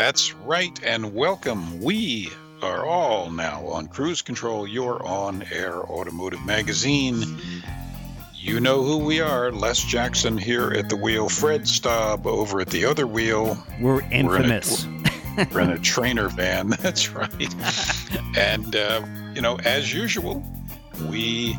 That's right, and welcome. We are all now on Cruise Control, your on air automotive magazine. You know who we are Les Jackson here at the wheel, Fred Staub over at the other wheel. We're in a- infamous. We're in a trainer van, that's right. and, uh, you know, as usual, we.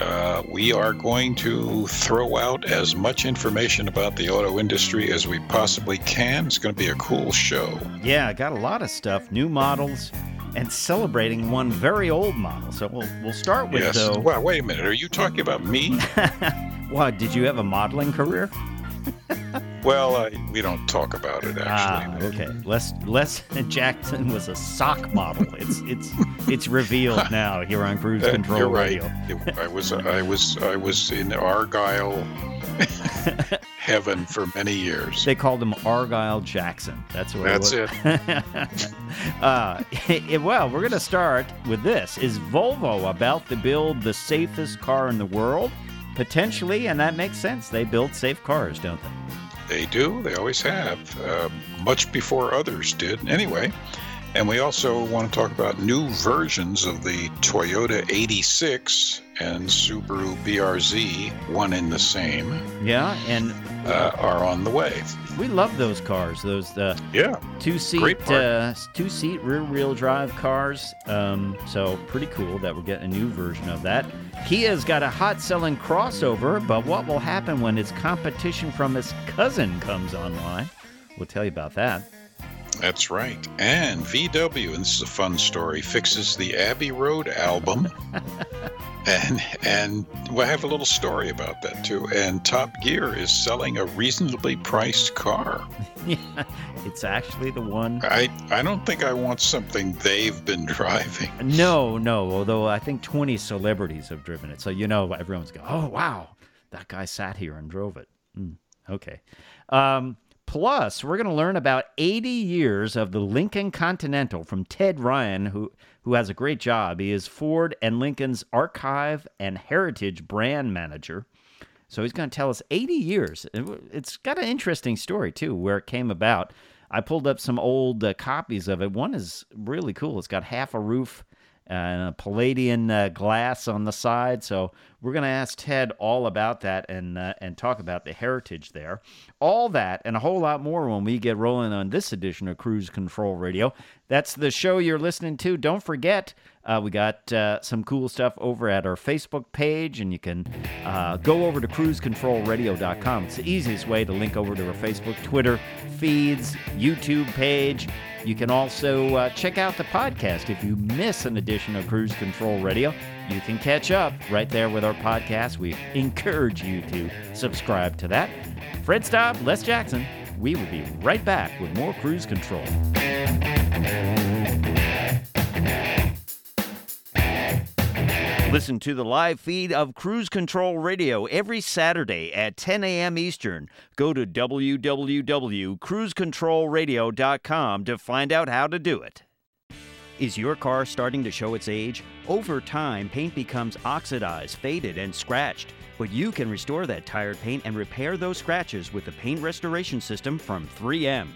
Uh, we are going to throw out as much information about the auto industry as we possibly can. It's going to be a cool show. yeah, I got a lot of stuff, new models, and celebrating one very old model. So we'll we'll start with yes. though. Well, wait a minute. Are you talking about me? What did you have a modeling career? well, uh, we don't talk about it actually. Ah, okay. Les Les Jackson was a sock model. It's it's it's revealed now here on Cruise Uh, Control you're right. Radio. It- I was I was I was in Argyle heaven for many years. They called him Argyle Jackson. That's what That's it was. uh, well, we're going to start with this. Is Volvo about to build the safest car in the world? Potentially, and that makes sense. They build safe cars, don't they? They do. They always have. Uh, much before others did. Anyway, and we also want to talk about new versions of the Toyota 86 and Subaru BRZ, one in the same, Yeah, and uh, are on the way. we love those cars. Those uh, Yeah. two seat uh, two seat rear wheel drive cars. Um, so pretty cool that we're getting a new version of that. Kia's got a hot selling crossover, but what will happen when its competition from its cousin comes online? We'll tell you about that. That's right. And VW, and this is a fun story, fixes the Abbey Road album. and and we'll have a little story about that too. And Top Gear is selling a reasonably priced car. yeah, it's actually the one. I I don't think I want something they've been driving. No, no. Although I think 20 celebrities have driven it, so you know everyone's going, "Oh wow, that guy sat here and drove it." Mm, okay. Um, plus, we're going to learn about 80 years of the Lincoln Continental from Ted Ryan, who who has a great job. He is Ford and Lincoln's archive and heritage brand manager. So he's going to tell us 80 years. It- It's got an interesting story, too, where it came about. I pulled up some old uh, copies of it. One is really cool. It's got half a roof and a Palladian uh, glass on the side. So we're going to ask Ted all about that and uh, and talk about the heritage there. All that and a whole lot more when we get rolling on this edition of Cruise Control Radio. That's the show you're listening to. Don't forget, uh, we got uh, some cool stuff over at our Facebook page, and you can uh, go over to cruisecontrolradio.com. It's the easiest way to link over to our Facebook, Twitter feeds, YouTube page. You can also uh, check out the podcast. If you miss an edition of Cruise Control Radio, you can catch up right there with our podcast. We encourage you to subscribe to that. Fred Staub, Les Jackson, we will be right back with more Cruise Control. Listen to the live feed of Cruise Control Radio every Saturday at 10 a.m. Eastern. Go to www.cruisecontrolradio.com to find out how to do it. Is your car starting to show its age? Over time, paint becomes oxidized, faded, and scratched. But you can restore that tired paint and repair those scratches with the paint restoration system from 3M.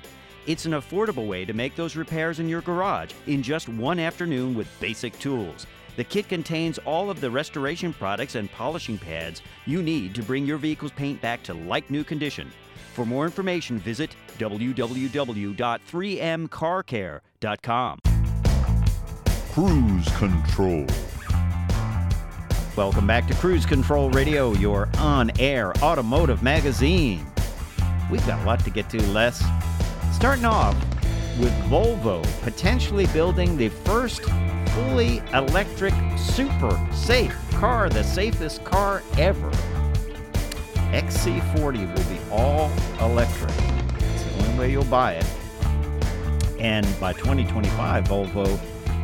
It's an affordable way to make those repairs in your garage in just one afternoon with basic tools. The kit contains all of the restoration products and polishing pads you need to bring your vehicle's paint back to like new condition. For more information, visit www.3mcarcare.com. Cruise Control. Welcome back to Cruise Control Radio, your on air automotive magazine. We've got a lot to get to, Les. Starting off with Volvo potentially building the first fully electric super safe car, the safest car ever. XC40 will be all electric. It's the only way you'll buy it. And by 2025, Volvo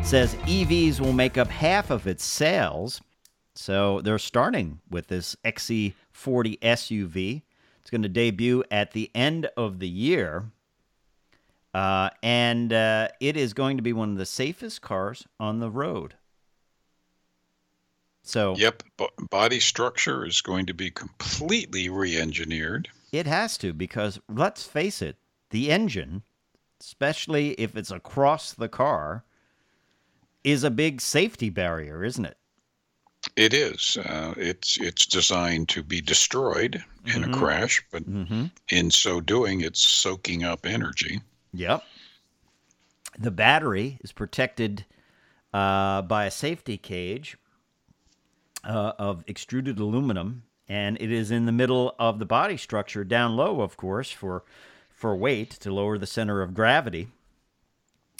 says EVs will make up half of its sales. So they're starting with this XC40 SUV. It's going to debut at the end of the year. Uh, and uh, it is going to be one of the safest cars on the road. So Yep, b- body structure is going to be completely re-engineered. It has to because let's face it, the engine, especially if it's across the car, is a big safety barrier, isn't it? It is. Uh, it's it's designed to be destroyed in a crash, but in so doing, it's soaking up energy. Yep. The battery is protected uh, by a safety cage uh, of extruded aluminum, and it is in the middle of the body structure, down low, of course, for for weight to lower the center of gravity.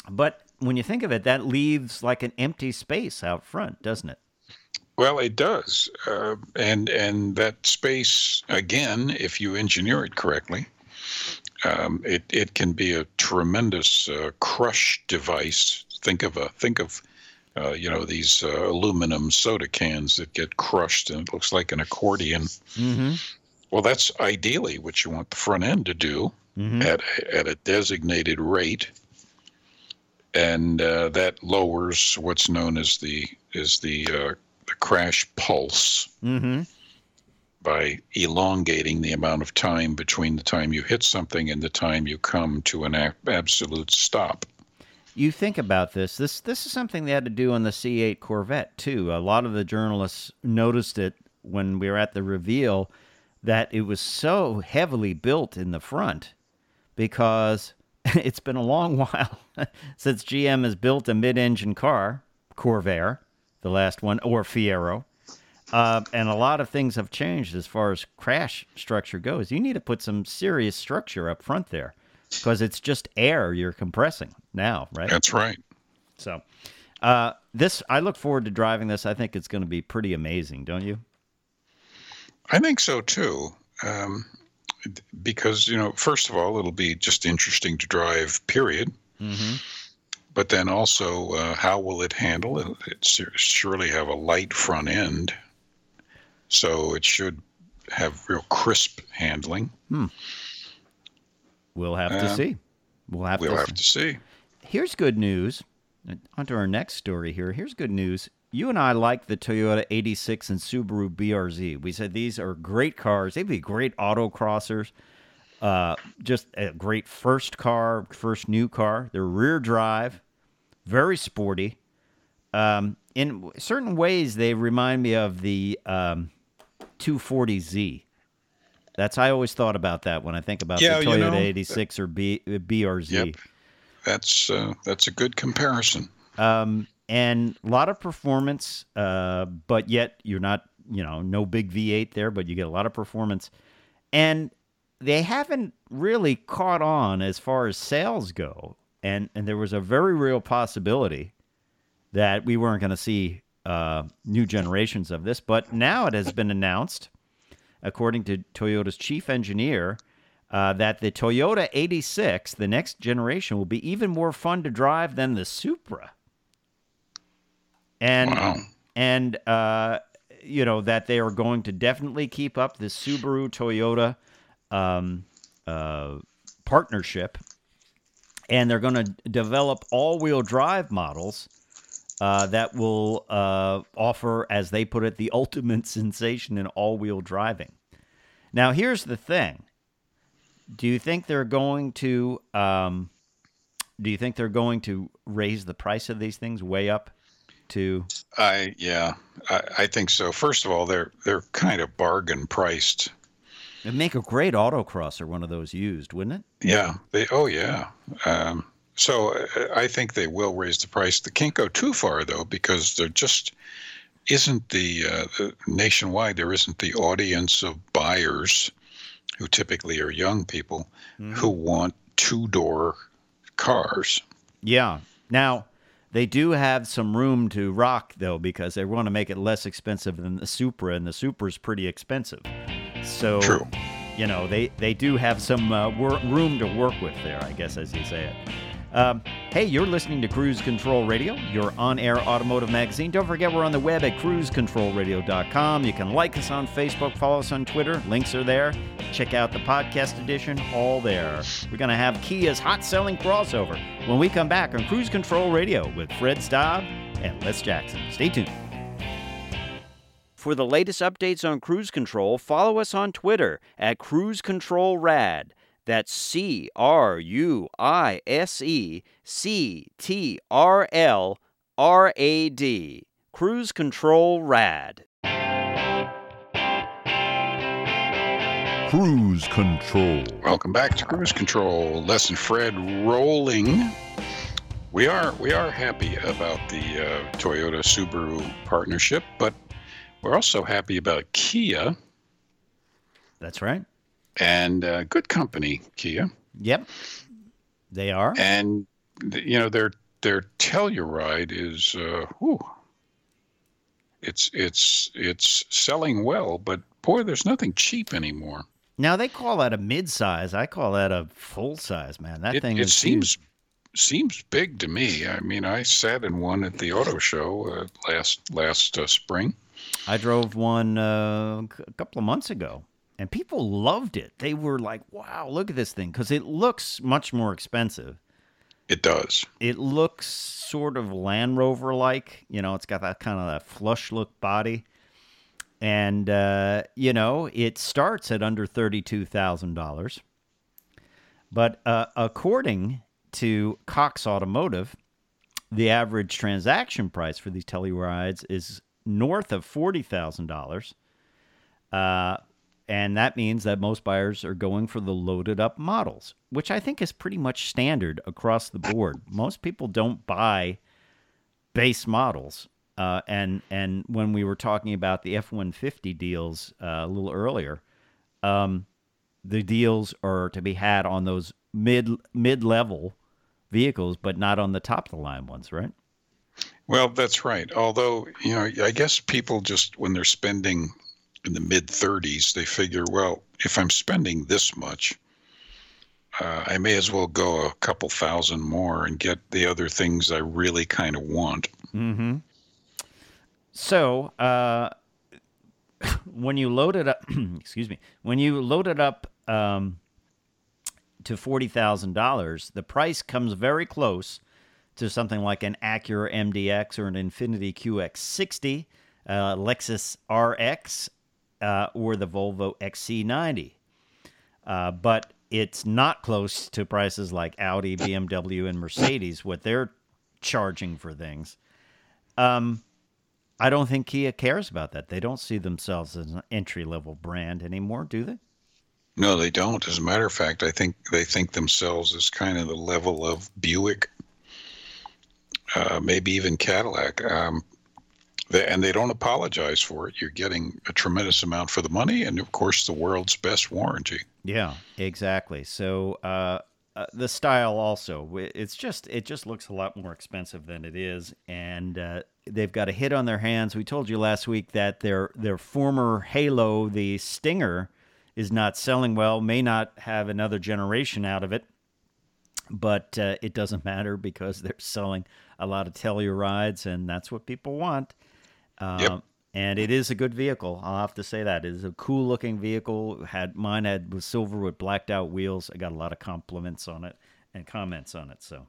But when you think of it, that leaves like an empty space out front, doesn't it? Well, it does, uh, and and that space again, if you engineer it correctly, um, it it can be a tremendous uh, crush device. Think of a think of uh, you know these uh, aluminum soda cans that get crushed and it looks like an accordion. Mm-hmm. Well, that's ideally what you want the front end to do at at a designated rate, and uh, that lowers what's known as the is the uh, the crash pulse Mm-hmm. By elongating the amount of time between the time you hit something and the time you come to an a- absolute stop. You think about this. This this is something they had to do on the C8 Corvette too. A lot of the journalists noticed it when we were at the reveal that it was so heavily built in the front because it's been a long while since GM has built a mid-engine car, Corvair, the last one, or Fiero. Uh, and a lot of things have changed as far as crash structure goes. You need to put some serious structure up front there because it's just air you're compressing now, right? That's right. So, uh, this I look forward to driving this. I think it's going to be pretty amazing, don't you? I think so too. Um, because, you know, first of all, it'll be just interesting to drive, period. Mm-hmm. But then also, uh, how will it handle it? It surely have a light front end. So it should have real crisp handling. We'll have to Uh, see. We'll have We'll to. have see. to see. Here's good news. On to our next story here. Here's good news. You and I like the Toyota 86 and Subaru BRZ. We said these are great cars. They'd be great autocrossers. Uh, just a great first car, first new car. They're rear drive, very sporty. Um, in certain ways, they remind me of the um, 240Z. That's I always thought about that when I think about Yeah, the you Toyota know, 86 or B, BRZ. Yep. That's uh, that's a good comparison. um, and a lot of performance, uh, but yet you're not, you know, no big V8 there, but you get a lot of performance, and they haven't really caught on as far as sales go, and and there was a very real possibility that we weren't going to see uh, new generations of this, but now it has been announced, according to Toyota's chief engineer. Uh, that the Toyota 86, the next generation, will be even more fun to drive than the Supra and Wow. and uh, you know that they are going to definitely keep up the Subaru Toyota um, uh, partnership, and they're going to develop all-wheel drive models uh, that will uh, offer, as they put it, the ultimate sensation in all-wheel driving. Now, here's the thing: Do you think they're going to? Um, do you think they're going to raise the price of these things way up to I yeah, I, I think so. First of all, they're they're kind of bargain priced. It'd make a great autocrosser, one of those used, wouldn't it? Yeah. They oh yeah. Um, so uh, I think they will raise the price. They can't go too far though because there just isn't the uh, nationwide. There isn't the audience of buyers who typically are young people who want two door cars. Yeah. Now, they do have some room to rock, though, because they want to make it less expensive than the Supra, and the Supra is pretty expensive. So, True. you know, they, they do have some uh, wor- room to work with there, I guess, as you say it. Um, hey, you're listening to Cruise Control Radio, your on air automotive magazine. Don't forget we're on the web at cruisecontrolradio.com. You can like us on Facebook, follow us on Twitter. Links are there. Check out the podcast edition, all there. We're going to have Kia's hot selling crossover when we come back on Cruise Control Radio with Fred Staub and Les Jackson. Stay tuned. For the latest updates on cruise control, follow us on Twitter at Cruise Control Rad. That's C R U I S E C T R L R A D. Cruise Control Rad. Cruise Control. Welcome back to Cruise Control. Lesson Fred rolling. We are we are happy about the uh, Toyota Subaru partnership, but we're also happy about Kia That's right. And uh, good company, Kia. Yep. They are. And you know their their Telluride is uh, whew, it's it's it's selling well, but boy, there's nothing cheap anymore. Now they call that a mid-size. I call that a full size, man. That It, thing it is seems huge. seems big to me. I mean, I sat in one at the auto show uh, last last uh, spring. I drove one uh, a couple of months ago, and people loved it. They were like, "Wow, look at this thing!" Because it looks much more expensive. It does. It looks sort of Land Rover like. You know, it's got that kind of that flush look body. And, uh, you know, it starts at under $32,000. But uh, according to Cox Automotive, the average transaction price for these Tellurides is north of $40,000. Uh, and that means that most buyers are going for the loaded up models, which I think is pretty much standard across the board. Most people don't buy base models. Uh, and and when we were talking about the F one fifty deals uh, a little earlier, um, the deals are to be had on those mid mid level vehicles, but not on the top of the line ones, right? Well, that's right. Although, you know, I guess people just, when they're spending in the mid 30s, they figure, well, if I'm spending this much, uh, I may as well go a couple thousand more and get the other things I really kind of want. Mm-hmm. So, uh, when you load it up, excuse me, when you load it up um, to forty thousand dollars, the price comes very close to something like an Acura MDX or an Infiniti QX60, uh, Lexus RX, uh, or the Volvo XC90. Uh, but it's not close to prices like Audi, BMW, and Mercedes, what they're charging for things. Um, I don't think Kia cares about that. They don't see themselves as an entry level brand anymore, do they? No, they don't. As a matter of fact, I think they think themselves as kind of the level of Buick, uh, maybe even Cadillac. Um, and they don't apologize for it. You're getting a tremendous amount for the money, and of course, the world's best warranty. Yeah, exactly. So uh, uh, the style also, it's just it just looks a lot more expensive than it is, and uh, they've got a hit on their hands. We told you last week that their their former Halo, the Stinger, is not selling well. May not have another generation out of it, but uh, it doesn't matter because they're selling a lot of Tellurides, and that's what people want. Yep. Um, and it is a good vehicle. I'll have to say that it is a cool looking vehicle. Had mine had was silver with blacked out wheels. I got a lot of compliments on it and comments on it. So,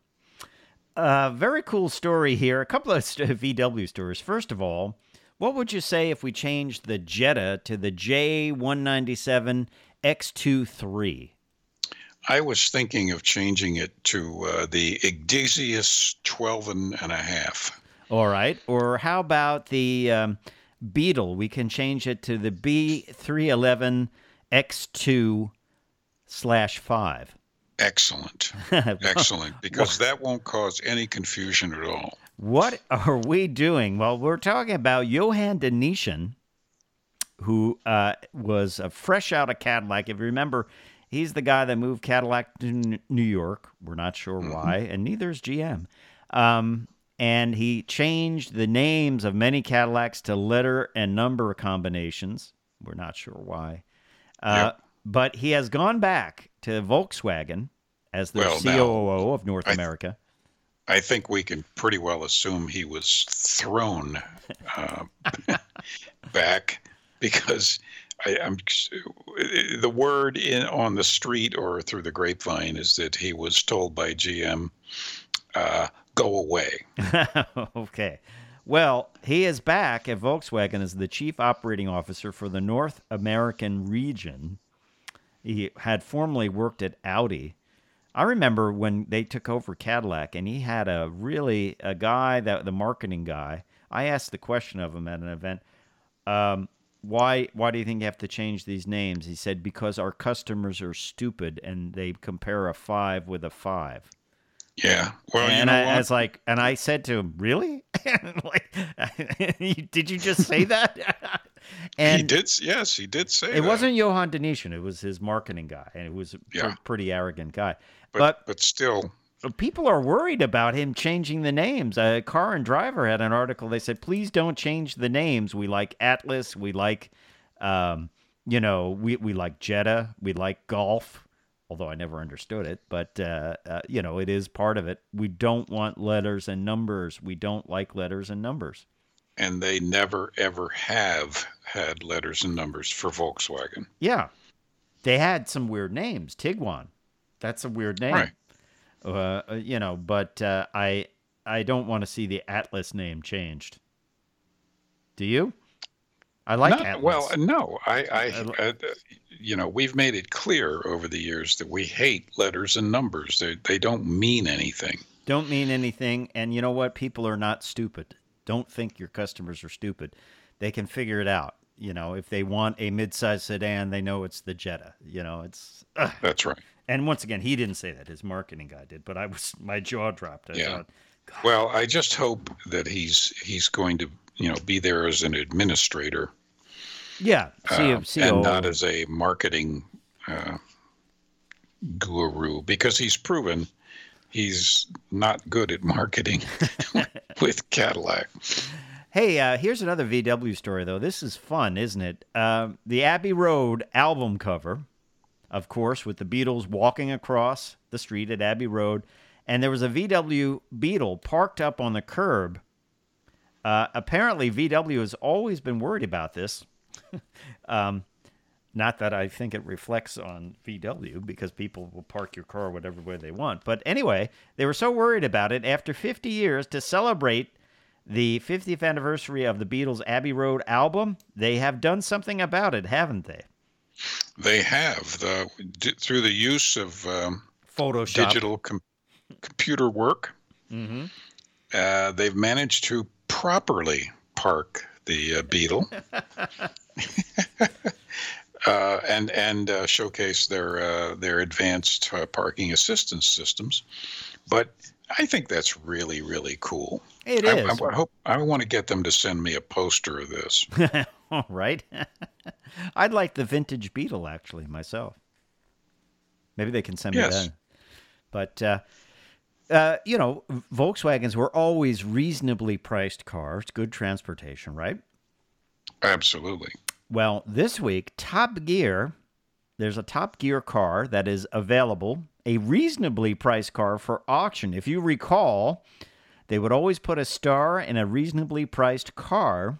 uh, very cool story here. A couple of VW stories. First of all, what would you say if we changed the Jetta to the J197 X23? I was thinking of changing it to uh, the Igdesius 12 and, and a half. All right. Or how about the um, Beetle? We can change it to the B311 X2 slash 5. Excellent. Excellent. Because that won't cause any confusion at all. What are we doing? Well, we're talking about Johan de Nysschen, who uh, was uh, fresh out of Cadillac. If you remember, he's the guy that moved Cadillac to New York. We're not sure why, and neither is GM. Um, and he changed the names of many Cadillacs to letter and number combinations. We're not sure why. Uh, Yep. But he has gone back to Volkswagen as the Well, now, COO of North I- America. I think we can pretty well assume he was thrown uh, back because I, I'm the word in on the street or through the grapevine is that he was told by GM, uh, "Go away." okay. Well, he is back at Volkswagen as the chief operating officer for the North American region. He had formerly worked at Audi. I remember when they took over Cadillac, and he had a really a guy that the marketing guy. I asked the question of him at an event. Um, why why do you think you have to change these names? He said because our customers are stupid and they compare a five with a five. Yeah. Well, you and know I? I was like, and I said to him, "Really? like, did you just say that?" and he did. Yes, he did say it that. wasn't Johan de Nysschen. It was his marketing guy, and it was a Yeah. pretty arrogant guy. but, but but still, people are worried about him changing the names. Uh, Car and Driver had an article. They said, please don't change the names. We like Atlas. We like, um, you know, we, we like Jetta. We like Golf. Although I never understood it, but uh, uh, you know, it is part of it. We don't want letters and numbers. We don't like letters and numbers. and they never ever have had letters and numbers for Volkswagen. Yeah, they had some weird names. Tiguan, that's a weird name. Right. Uh, uh, you know, but uh, I I don't want to see the Atlas name changed. Do you? I like No, Atlas. well, no, I, I, li- uh, you know, we've made it clear over the years that we hate letters and numbers. They they don't mean anything. don't mean anything. And you know what? People are not stupid. Don't think your customers are stupid. They can figure it out. You know, if they want a mid-sized sedan, they know it's the Jetta. You know, it's. ugh. That's right. And once again, he didn't say that. His marketing guy did. But I was my jaw dropped. I Yeah. thought, Well, I just hope that he's he's going to you know be there as an administrator yeah. See, uh, see, and not as a marketing uh, guru because he's proven he's not good at marketing with Cadillac. Hey, uh, here's another VW story, though. This is fun, isn't it? Um the Abbey Road album cover, of course, with the Beatles walking across the street at Abbey Road, and there was a VW Beetle parked up on the curb. Uh, apparently, VW has always been worried about this. um, not that I think it reflects on VW because people will park your car whatever way they want. But anyway, they were so worried about it after 50 years to celebrate the 50th anniversary of the Beatles' Abbey Road album. They have done something about it, haven't they? They have the d- through the use of um, Photoshop. digital com- computer work. Uh, they've managed to properly park the uh, Beetle uh, and and uh, showcase their uh, their advanced uh, parking assistance systems. But I think that's really really cool. It I, is. I hope I want to get them to send me a poster of this. All right. I'd like the vintage Beetle actually myself. Maybe they can send me Yes. that. But uh, you know, Volkswagens were always reasonably priced cars, good transportation, right? Absolutely. Well, this week, Top Gear, there's a Top Gear car that is available, a reasonably priced car for auction. If you recall, they would always put a star in a reasonably priced car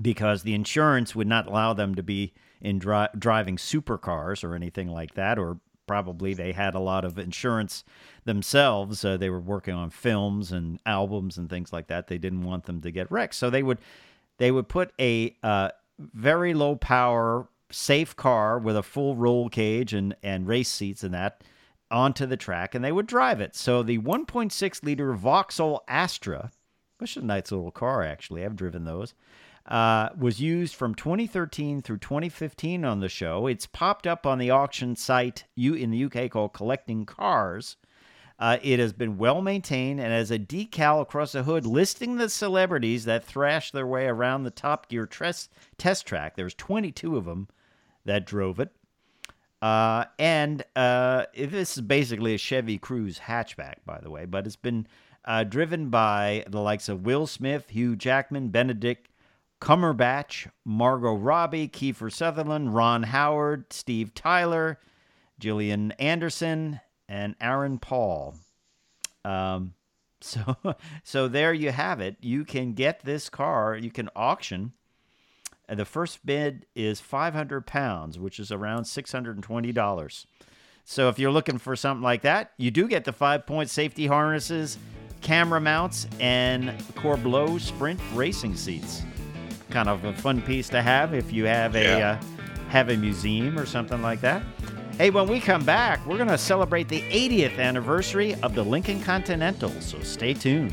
because the insurance would not allow them to be in dri- driving supercars or anything like that, or probably they had a lot of insurance themselves. Uh, they were working on films and albums and things like that. They didn't want them to get wrecked, so they would they would put a uh, very low power safe car with a full roll cage and and race seats and that onto the track, and they would drive it. So the 1.6 liter Vauxhall Astra, which is a nice little car actually, I've driven those uh, was used from 2013 through 2015 on the show. It's popped up on the auction site you in the UK called Collecting Cars. Uh, it has been well maintained and has a decal across the hood listing the celebrities that thrashed their way around the Top Gear tres- test track. There's 22 of them that drove it. Uh, and uh, this is basically a Chevy Cruze hatchback, by the way, but it's been uh, driven by the likes of Will Smith, Hugh Jackman, Benedict Cumberbatch, Margot Robbie, Kiefer Sutherland, Ron Howard, Steve Tyler, Gillian Anderson, and Aaron Paul. Um, so, so there you have it. You can get this car. You can auction. And the first bid is 500 pounds, which is around $620. So if you're looking for something like that, you do get the five-point safety harnesses, camera mounts, and Corbeau Sprint racing seats. Kind of a fun piece to have if you have a Yeah. uh, have a museum or something like that. Hey, when we come back, we're going to celebrate the 80th anniversary of the Lincoln Continental, so stay tuned.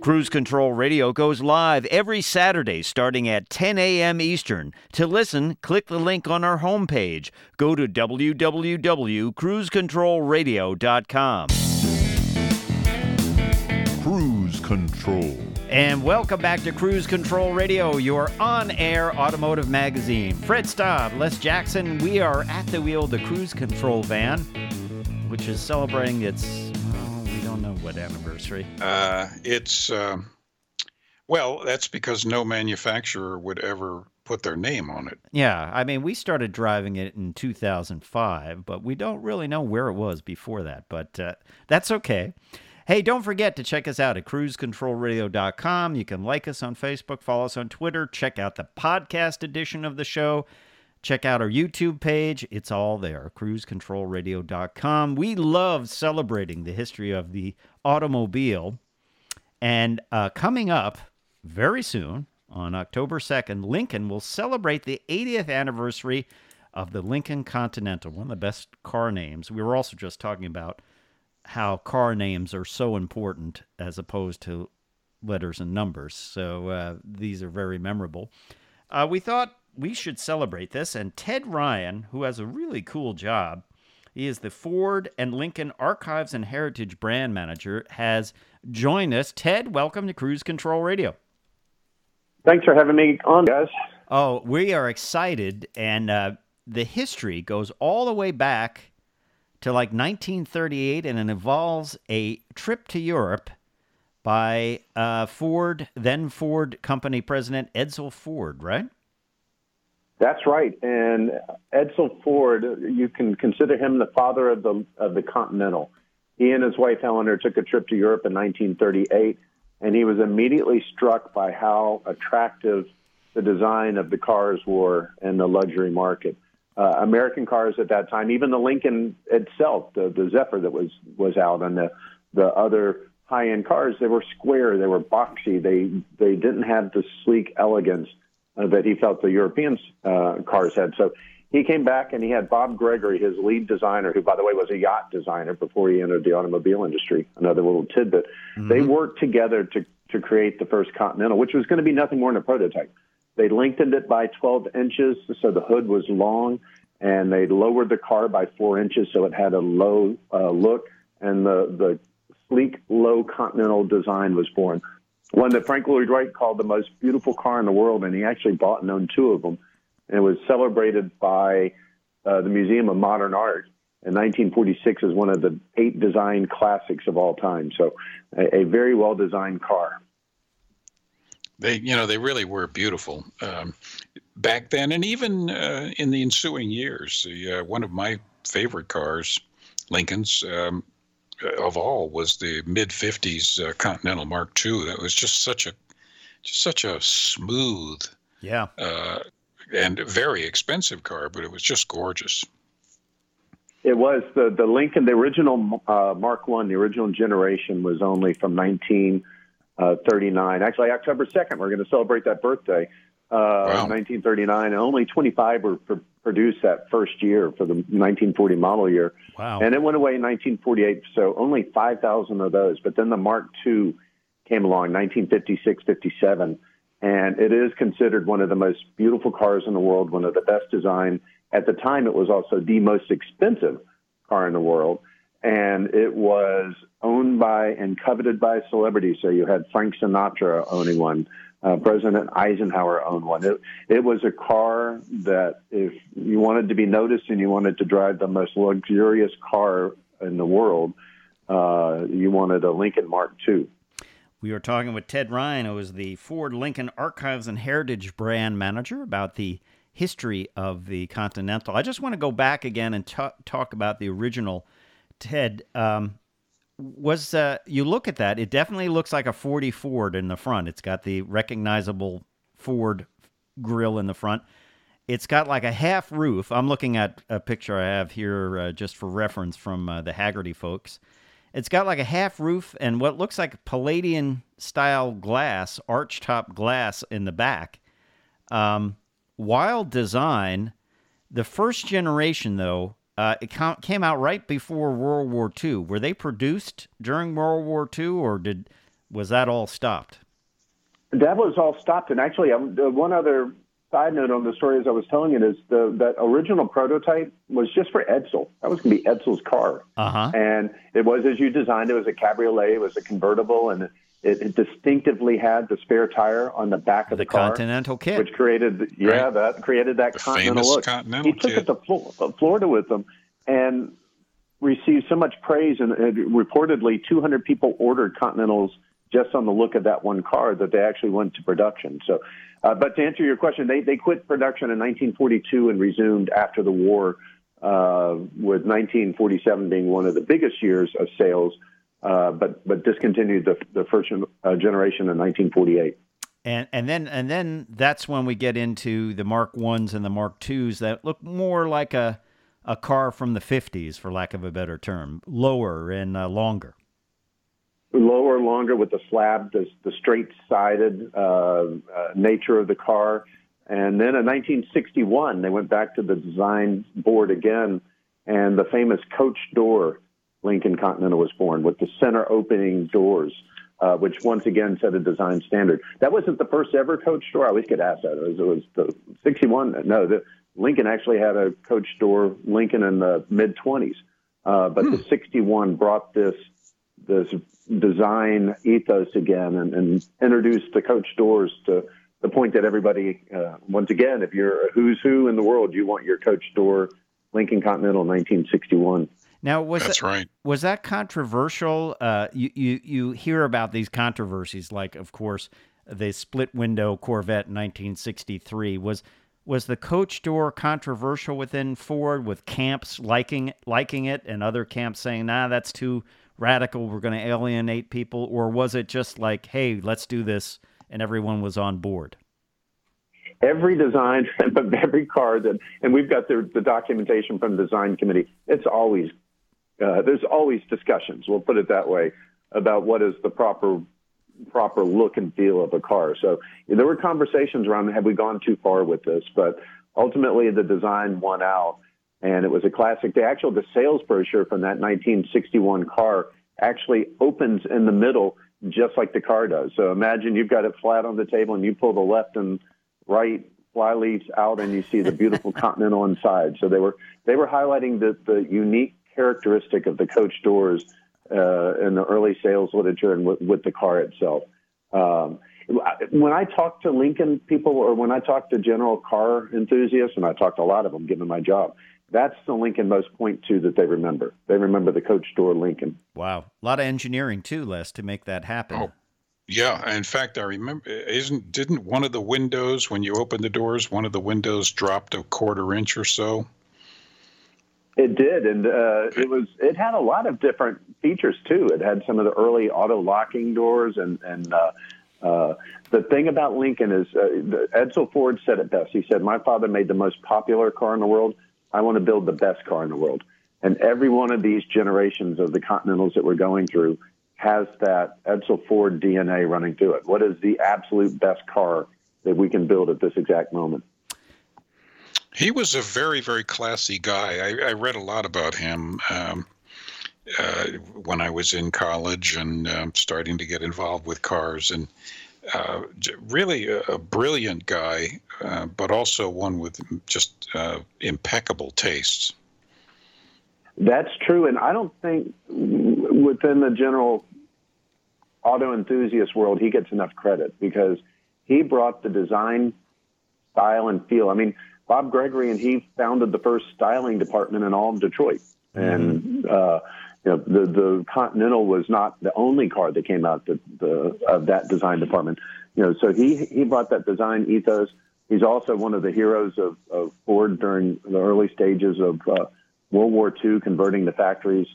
Cruise Control Radio goes live every Saturday starting at 10 a.m. Eastern. To listen, click the link on our homepage. Go to www.cruisecontrolradio.com. Cruise Control. And welcome back to Cruise Control Radio, your on air automotive magazine. Fred Staub, Les Jackson, we are at the wheel of the Cruise Control van, which is celebrating its, we what anniversary. Uh, it's um, well, that's because no manufacturer would ever put their name on it. Yeah, I mean, we started driving it in 2005, but we don't really know where it was before that, but uh, that's okay. Hey, don't forget to check us out at cruisecontrolradio.com. You can like us on Facebook, follow us on Twitter, check out the podcast edition of the show, check out our YouTube page. It's all there, cruisecontrolradio.com. We love celebrating the history of the automobile. And uh, coming up very soon, on October 2nd, Lincoln will celebrate the 80th anniversary of the Lincoln Continental, one of the best car names. We were also just talking about how car names are so important as opposed to letters and numbers. So uh, these are very memorable. Uh, we thought we should celebrate this, and Ted Ryan, who has a really cool job, he is the Ford and Lincoln Archives and Heritage brand manager, has joined us. Ted, welcome to Cruise Control Radio. Thanks for having me on, guys. Oh, we are excited, and uh, the history goes all the way back to like 1938, and it involves a trip to Europe by uh, Ford, then Ford company president Edsel Ford, right? That's right. And Edsel Ford, you can consider him the father of the of the Continental. He and his wife Eleanor took a trip to Europe in 1938, and he was immediately struck by how attractive the design of the cars were in the luxury market. Uh, American cars at that time, even the Lincoln itself, the, the Zephyr that was was out, and the the other high end cars, they were square, they were boxy, they they didn't have the sleek elegance that he felt the European uh, cars had. So he came back and he had Bob Gregorie, his lead designer, who, by the way, was a yacht designer before he entered the automobile industry. Another little tidbit. They worked together to, to create the first Continental, which was going to be nothing more than a prototype. They lengthened it by 12 inches, so the hood was long, and they lowered the car by four inches so it had a low uh, look, and the, the sleek, low Continental design was born one that Frank Lloyd Wright called the most beautiful car in the world, and he actually bought and owned two of them. And it was celebrated by uh, the Museum of Modern Art in 1946 as one of the eight design classics of all time. So, a, a very well designed car. They, you know, they really were beautiful um, back then, and even uh, in the ensuing years. The, uh, one of my favorite cars, Lincoln's, um, of all, was the mid '50s uh, Continental Mark II. That was just such a, just such a smooth Yeah. uh, and very expensive car, but it was just gorgeous. It was the the Lincoln, the original uh, Mark One, the original generation was only from 1939. Actually, October 2nd, we're going to celebrate that birthday. Uh, 1939. Only 25 were pr- produced that first year for the 1940 model year. Wow. And it went away in 1948, so only 5,000 of those. But then the Mark II came along, 1956, 57, and it is considered one of the most beautiful cars in the world, one of the best designed. At the time, it was also the most expensive car in the world, and it was owned by and coveted by celebrities. So you had Frank Sinatra owning one. Uh, President Eisenhower owned one. It, it was a car that, if you wanted to be noticed and you wanted to drive the most luxurious car in the world, uh, you wanted a Lincoln Mark II. We were talking with Ted Ryan, who is the Ford Lincoln Archives and Heritage Brand Manager, about the history of the Continental. I just want to go back again and ta- talk about the original Ted. Um, was uh, you look at that? It definitely looks like a 40 Ford in the front. It's got the recognizable Ford grill in the front. It's got like a half roof. I'm looking at a picture I have here uh, just for reference from uh, the Hagerty folks. It's got like a half roof and what looks like Palladian style glass, arch top glass in the back. Um, wild design. The first generation, though, uh, it came out right before World War II. Were they produced during World War II, or did was that all stopped? That was all stopped. And actually, um, one other side note on the story as I was telling it is the that original prototype was just for Edsel. That was going to be Edsel's car, uh-huh. and it was as you designed. It was a cabriolet. It was a convertible, and it, it distinctively had the spare tire on the back of the, the car, Continental kit, which created yeah Right. that created that The Continental look. Continental he took kit. it to Flo- uh, Florida with him, and received so much praise, and, and reportedly 200 people ordered Continentals just on the look of that one car that they actually went to production. So, uh, but to answer your question, they they quit production in 1942 and resumed after the war, uh, with 1947 being one of the biggest years of sales, uh, but but discontinued the the first uh, generation in 1948. and and then and then that's when we get into the Mark ones and the Mark twos that look more like a a car from the 50s, for lack of a better term, lower and uh, longer. lower, longer with the slab, the, the straight-sided uh, uh, nature of the car. And then in 1961, they went back to the design board again, and the famous coach door Lincoln Continental was born with the center opening doors, uh, which once again set a design standard. That wasn't the first ever coach door. I always get asked that. It was, it was the 61. No, the, Lincoln actually had a coach door, Lincoln in the mid 20s. Uh, but the 61 brought this this design ethos again and, and introduced the coach doors to the point that everybody, uh, once again, if you're a who's who in the world, you want your coach door Lincoln Continental 1961. Now was That's that, right. was that controversial? Uh, you, you you hear about these controversies, like of course the split window Corvette in 1963 was was the coach door controversial within Ford with camps liking liking it and other camps saying nah that's too radical we're going to alienate people or was it just like hey let's do this and everyone was on board every design of every car that, and we've got the, the documentation from the design committee. It's always uh, there's always discussions. We'll put it that way about what is the proper proper look and feel of a car. So there were conversations around have we gone too far with this, but ultimately the design won out, and it was a classic. The actual the sales brochure from that 1961 car actually opens in the middle just like the car does. So imagine you've got it flat on the table and you pull the left and right fly leaves out and you see the beautiful Continental inside. So they were they were highlighting the the unique characteristic of the coach doors uh, in the early sales literature and with, with the car itself. Um, when I talk to Lincoln people or when I talk to general car enthusiasts, and I talk to a lot of them given my job, that's the Lincoln most point to that they remember. They remember the coach door Lincoln. wow a lot of engineering too Les to make that happen Oh. Yeah, in fact, I remember. Isn't didn't one of the windows when you opened the doors, one of the windows dropped a quarter inch or so? It did, and uh, it was. It had a lot of different features too. It had some of the early auto locking doors, and and uh, uh, the thing about Lincoln is uh, Edsel Ford said it best. He said, "My father made the most popular car in the world. I want to build the best car in the world." And every one of these generations of the Continentals that we're going through has that Edsel Ford DNA running through it. What is the absolute best car that we can build at this exact moment? He was a very, very classy guy. I, I read a lot about him um, uh, when I was in college and um, starting to get involved with cars, and uh, really a, brilliant guy, uh, but also one with just uh, impeccable tastes. That's true, and I don't think within the general auto enthusiast world he gets enough credit because he brought the design, style, and feel. I mean, Bob Gregorie and he founded the first styling department in all of Detroit, and uh, you know, the the Continental was not the only car that came out the, the of that design department. You know, so he he brought that design ethos. He's also one of the heroes of, of Ford during the early stages of uh, World War II, converting the factories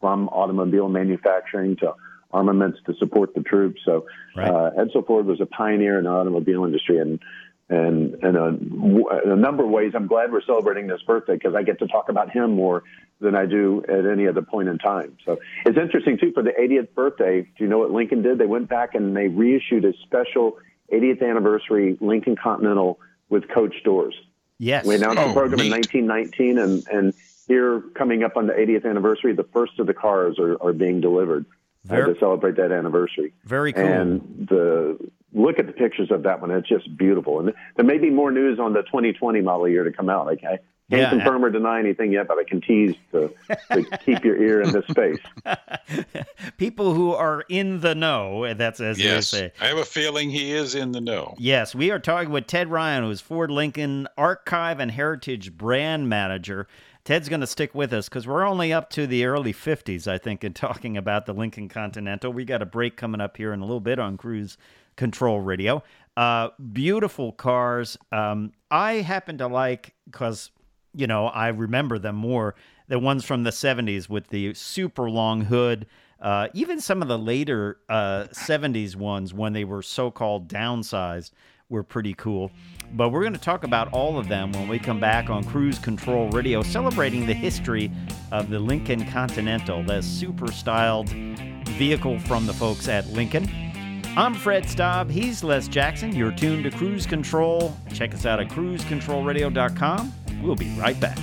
from automobile manufacturing to armaments to support the troops. So Right. uh, Edsel Ford was a pioneer in the automobile industry, and and in a, a number of ways, I'm glad we're celebrating this birthday because I get to talk about him more than I do at any other point in time. So it's interesting too. For the 80th birthday, do you know what Lincoln did? They went back and they reissued a special 80th anniversary Lincoln Continental with coach doors. Yes. We announced Oh, the program neat. in 1919, and and here coming up on the 80th anniversary, the first of the cars are, are being delivered uh, Very- to celebrate that anniversary. Very cool. And the look at the pictures of that one; it's just beautiful. And there may be more news on the 2020 model year to come out. I can't Yeah. confirm or deny anything yet, but I can tease to, to keep your ear in this space. People who are in the know, that's as Yes, they say. I have a feeling he is in the know. Yes, we are talking with Ted Ryan, who's Ford Lincoln Archive and Heritage Brand Manager. Ted's going to stick with us because we're only up to the early 50s, I think, in talking about the Lincoln Continental. We got a break coming up here in a little bit on Cruise Control Radio. Uh, beautiful cars. Um, I happen to like, because, you know, I remember them more, the ones from the 70s with the super long hood. Uh, even some of the later uh, 70s ones, when they were so called downsized, were pretty cool. But we're going to talk about all of them when we come back on Cruise Control Radio, celebrating the history of the Lincoln Continental, the super styled vehicle from the folks at Lincoln. I'm Fred Staub. He's Les Jackson. You're tuned to Cruise Control. Check us out at cruisecontrolradio.com. We'll be right back.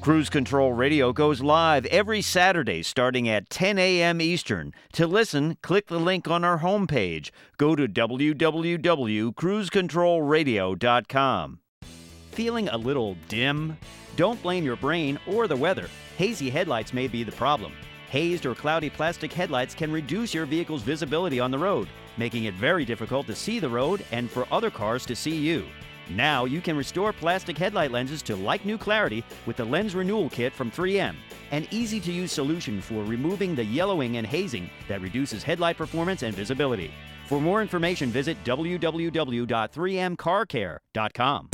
Cruise Control Radio goes live every Saturday starting at 10 a.m. Eastern. To listen, click the link on our homepage. Go to www.cruisecontrolradio.com. Feeling a little dim? Don't blame your brain or the weather. Hazy headlights may be the problem. Hazed or cloudy plastic headlights can reduce your vehicle's visibility on the road, making it very difficult to see the road and for other cars to see you. Now you can restore plastic headlight lenses to like new clarity with the Lens Renewal Kit from 3M, an easy to use solution for removing the yellowing and hazing that reduces headlight performance and visibility. For more information, visit www.3mcarcare.com.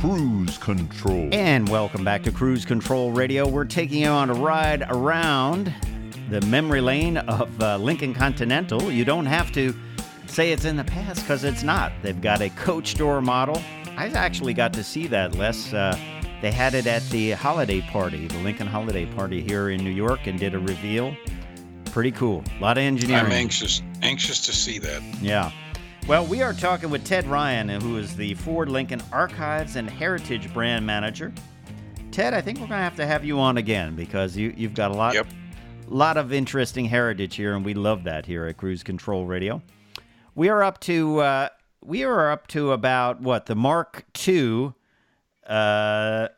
Cruise Control. And welcome back to Cruise Control Radio. We're taking you on a ride around the memory lane of uh, Lincoln Continental. You don't have to say it's in the past because it's not. They've got a coach door model. I actually got to see that, Les. Uh, they had it at the holiday party, the Lincoln holiday party here in New York, and did a reveal. Pretty cool. A lot of engineering. I'm anxious anxious to see that. Yeah. Well, we are talking with Ted Ryan, who is the Ford Lincoln Archives and Heritage Brand Manager. Ted, I think we're going to have to have you on again because you, you've got a lot, Yep. lot of interesting heritage here, and we love that here at Cruise Control Radio. We are up to uh, we are up to about what the Mark II, uh,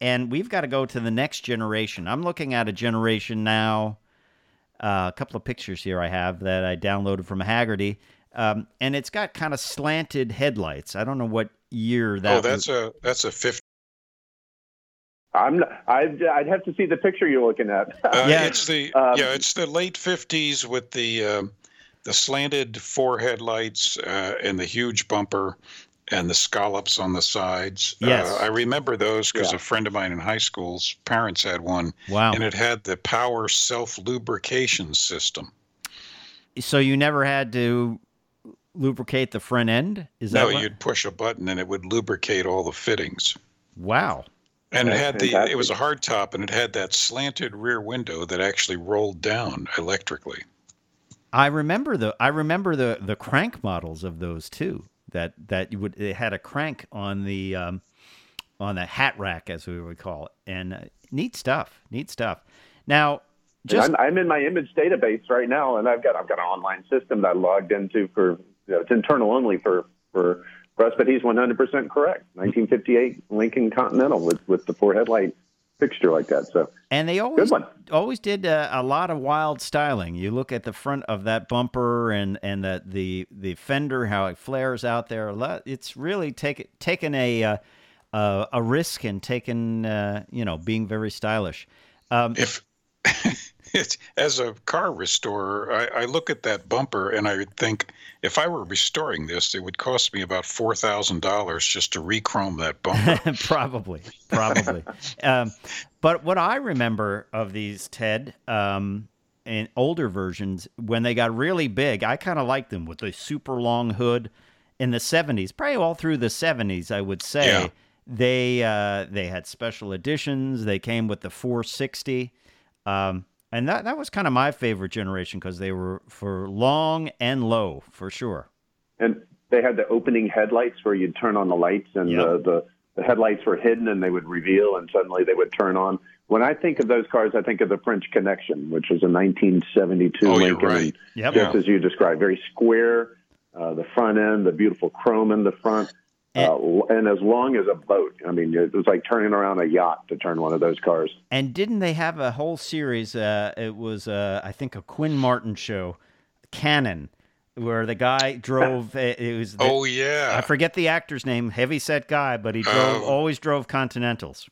and we've got to go to the next generation. I'm looking at a generation now. Uh, a couple of pictures here I have that I downloaded from Hagerty, um, and it's got kind of slanted headlights. I don't know what year that. oh, that's was. a that's a 50. I'm not, I'd, I'd have to see the picture you're looking at. Uh, Yeah. it's the Um, yeah, it's the late 50s with the um, the slanted four headlights uh, and the huge bumper and the scallops on the sides. Yes. Uh, I remember those because Yeah. a friend of mine in high school's parents had one, wow. and it had the power self lubrication system. so you never had to lubricate the front end? Is that no, you'd push a button and it would lubricate all the fittings. Wow. And it That's had the it was a hard top and it had that slanted rear window that actually rolled down electrically. I remember the I remember the the crank models of those too. That that you would it had a crank on the um, on the hat rack as we would call it, and uh, neat stuff. Neat stuff. Now, just I'm, I'm in my image database right now, and I've got I've got an online system that I logged into for you know, it's internal only for for for us. But he's 100 percent correct. 1958 Lincoln Continental with with the four headlight fixture like that. So and they always one. always did uh, a lot of wild styling. You look at the front of that bumper and and the the, the fender, how it flares out there. It's really taken taken a uh, uh, a risk and taking, uh, you know, being very stylish. Um, if it's as a car restorer, I, I look at that bumper and I think if I were restoring this, it would cost me about four thousand dollars just to rechrome that bumper. probably, probably. um, but what I remember of these Ted um, in older versions, when they got really big, I kind of liked them with the super long hood in the '70s, probably all through the '70s, I would say. Yeah. They uh, they had special editions. They came with the 460. Um, and that, that was kind of my favorite generation because they were for long and low for sure. And they had the opening headlights where you'd turn on the lights and Yep. the, the, the headlights were hidden and they would reveal and suddenly they would turn on. When I think of those cars, I think of the French Connection, which was a 1972 Oh, you're Lincoln. right. Yep. Just Yeah. as you described, very square, uh, the front end, the beautiful chrome in the front. Uh, and as long as a boat. I mean, it was like turning around a yacht to turn one of those cars. And didn't they have a whole series? Uh, it was, uh, I think, a Quinn Martin show, Cannon, where the guy drove. it it was. The, oh yeah, I forget the actor's name. Heavy set guy, but he drove Oh. always drove Continentals.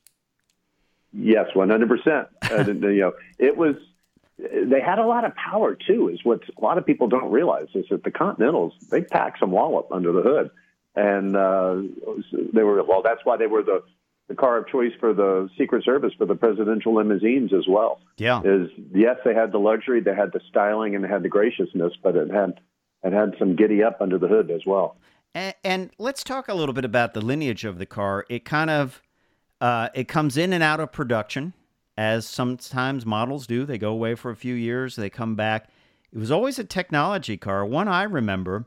Yes, one hundred percent. You know, it was. They had a lot of power too. Is what a lot of people don't realize is that the Continentals they pack some wallop under the hood, and uh, they were well. That's why they were the the car of choice for the Secret Service for the presidential limousines as well. Yeah. Is yes, they had the luxury, they had the styling, and they had the graciousness, but it had it had some giddy up under the hood as well. And, and let's talk a little bit about the lineage of the car. It kind of uh, it comes in and out of production, as sometimes models do. They go away for a few years, they come back. It was always a technology car. One I remember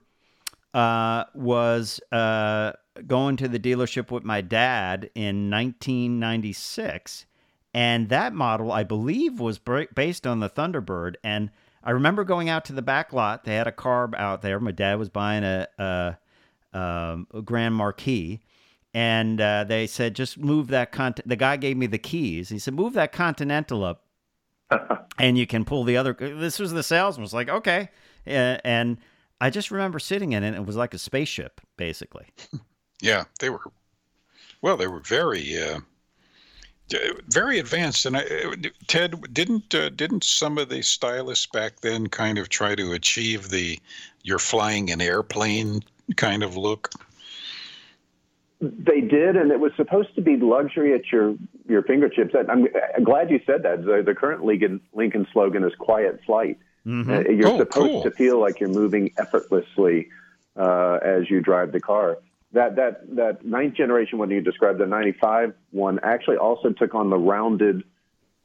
uh, was uh, going to the dealership with my dad in 1996, and that model I believe was based on the Thunderbird. And I remember going out to the back lot. They had a car out there. My dad was buying a, a, um, a Grand Marquis. And uh, they said, just move that cont. The guy gave me the keys. He said, move that Continental up, and you can pull the other. This was the salesman. Was like, okay, and, and I just remember sitting in it. And it was like a spaceship, basically. yeah, they were. Well, they were very, uh, very advanced. And I, Ted, didn't uh, didn't some of the stylists back then kind of try to achieve the "you're flying an airplane" kind of look? They did, and it was supposed to be luxury at your your fingertips. I'm, I'm glad you said that. The, the current Lincoln, Lincoln slogan is "Quiet Flight." Uh, you're Oh, supposed cool. to feel like you're moving effortlessly uh, as you drive the car. That that that ninth generation one you described, the '95 one, actually also took on the rounded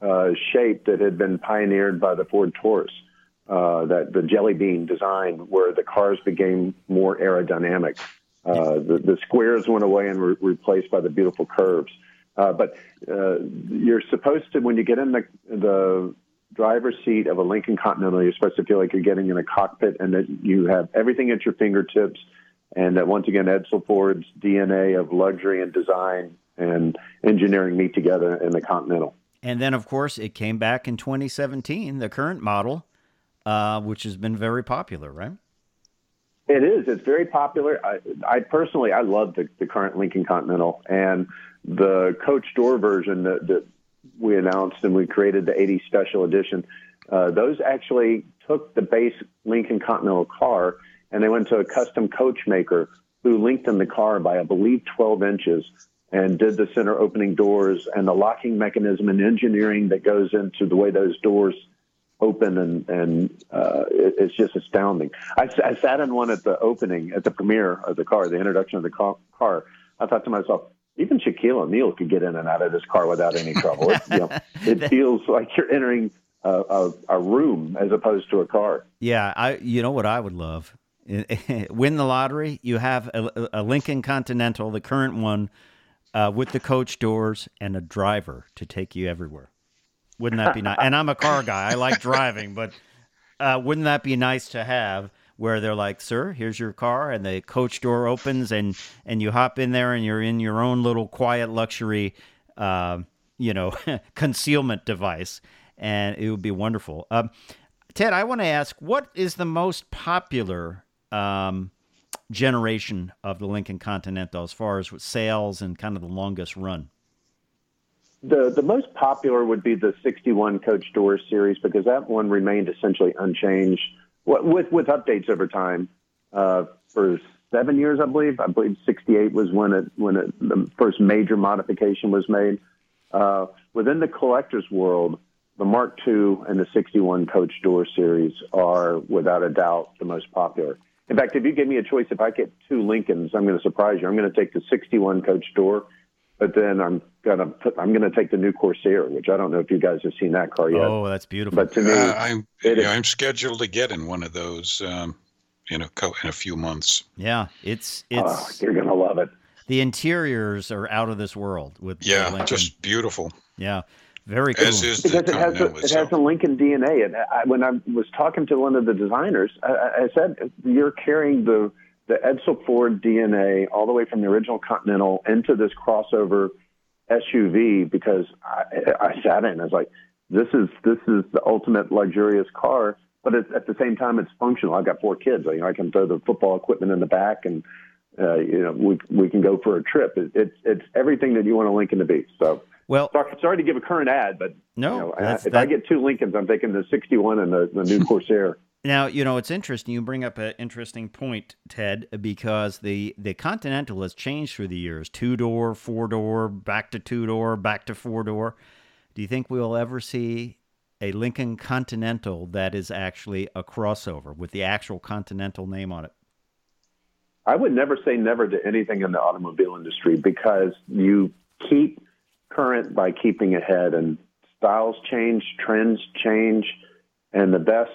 uh, shape that had been pioneered by the Ford Taurus. Uh, that the jelly bean design, where the cars became more aerodynamic. Uh, the, the squares went away and were replaced by the beautiful curves. Uh, but uh, you're supposed to, when you get in the, the driver's seat of a Lincoln Continental, you're supposed to feel like you're getting in a cockpit and that you have everything at your fingertips. And that once again, Edsel Ford's DNA of luxury and design and engineering meet together in the Continental. And then, of course, it came back in 2017, the current model, uh, which has been very popular, right? It is. It's very popular. I, I personally, I love the, the current Lincoln Continental and the coach door version that, that we announced and we created the 80 special edition. Uh, those actually took the base Lincoln Continental car and they went to a custom coach maker who lengthened the car by, I believe, 12 inches and did the center opening doors and the locking mechanism and engineering that goes into the way those doors open and and uh, it, it's just astounding. I sat in one at the opening at the premiere of the car, the introduction of the ca- car. I thought to myself, even Shaquille O'Neal could get in and out of this car without any trouble. It, you know, it feels like you're entering a, a, a room as opposed to a car. Yeah, I. You know what I would love? Win the lottery. You have a, a Lincoln Continental, the current one, uh, with the coach doors and a driver to take you everywhere. Wouldn't that be nice? And I'm a car guy. I like driving, but uh, wouldn't that be nice to have? Where they're like, "Sir, here's your car," and the coach door opens, and and you hop in there, and you're in your own little quiet luxury, uh, you know, concealment device, and it would be wonderful. Um, Ted, I want to ask, what is the most popular um, generation of the Lincoln Continental as far as sales and kind of the longest run? The the most popular would be the 61 Coach Door series because that one remained essentially unchanged with with updates over time. Uh, for seven years, I believe. I believe 68 was when it when it, the first major modification was made. Uh, within the collector's world, the Mark II and the 61 Coach Door series are without a doubt the most popular. In fact, if you give me a choice, if I get two Lincolns, I'm going to surprise you. I'm going to take the 61 Coach Door but then I'm gonna put I'm gonna take the new Corsair, which I don't know if you guys have seen that car yet. Oh, that's beautiful. But to me, uh, I'm yeah, I'm scheduled to get in one of those um, in a in a few months. Yeah, it's oh, it's oh, you're gonna love it. The interiors are out of this world with yeah, just beautiful. Yeah. Very cool. As is because it has a, it has a Lincoln DNA. And I, when I was talking to one of the designers, I, I said, "You're carrying the the Edsel Ford DNA all the way from the original Continental into this crossover SUV because I, I sat in. I was like, this is this is the ultimate luxurious car, but at the same time, it's functional. I've got four kids. You know, I can throw the football equipment in the back, and uh, you know, we we can go for a trip. It, it's it's everything that you want a Lincoln to be. So. Well, sorry, sorry to give a current ad, but no, you know, if that... I get two Lincolns, I'm taking the '61 and the, the new Corsair. Now, you know, it's interesting. You bring up an interesting point, Ted, because the, the Continental has changed through the years two door, four door, back to two door, back to four door. Do you think we'll ever see a Lincoln Continental that is actually a crossover with the actual Continental name on it? I would never say never to anything in the automobile industry because you keep current by keeping ahead, and styles change, trends change, and the best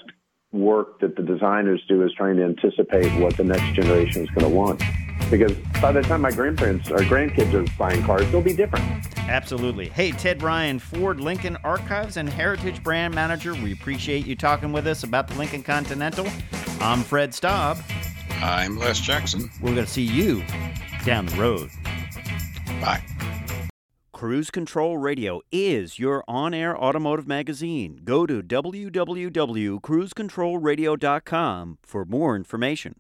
work that the designers do is trying to anticipate what the next generation is going to want. Because by the time my grandparents or grandkids are buying cars, they'll be different. Absolutely. Hey, Ted Ryan, Ford Lincoln Archives and Heritage Brand Manager. We appreciate you talking with us about the Lincoln Continental. I'm Fred Staub. I'm Les Jackson. We're going to see you down the road. Bye. Cruise Control Radio is your on air automotive magazine. Go to www.cruisecontrolradio.com for more information.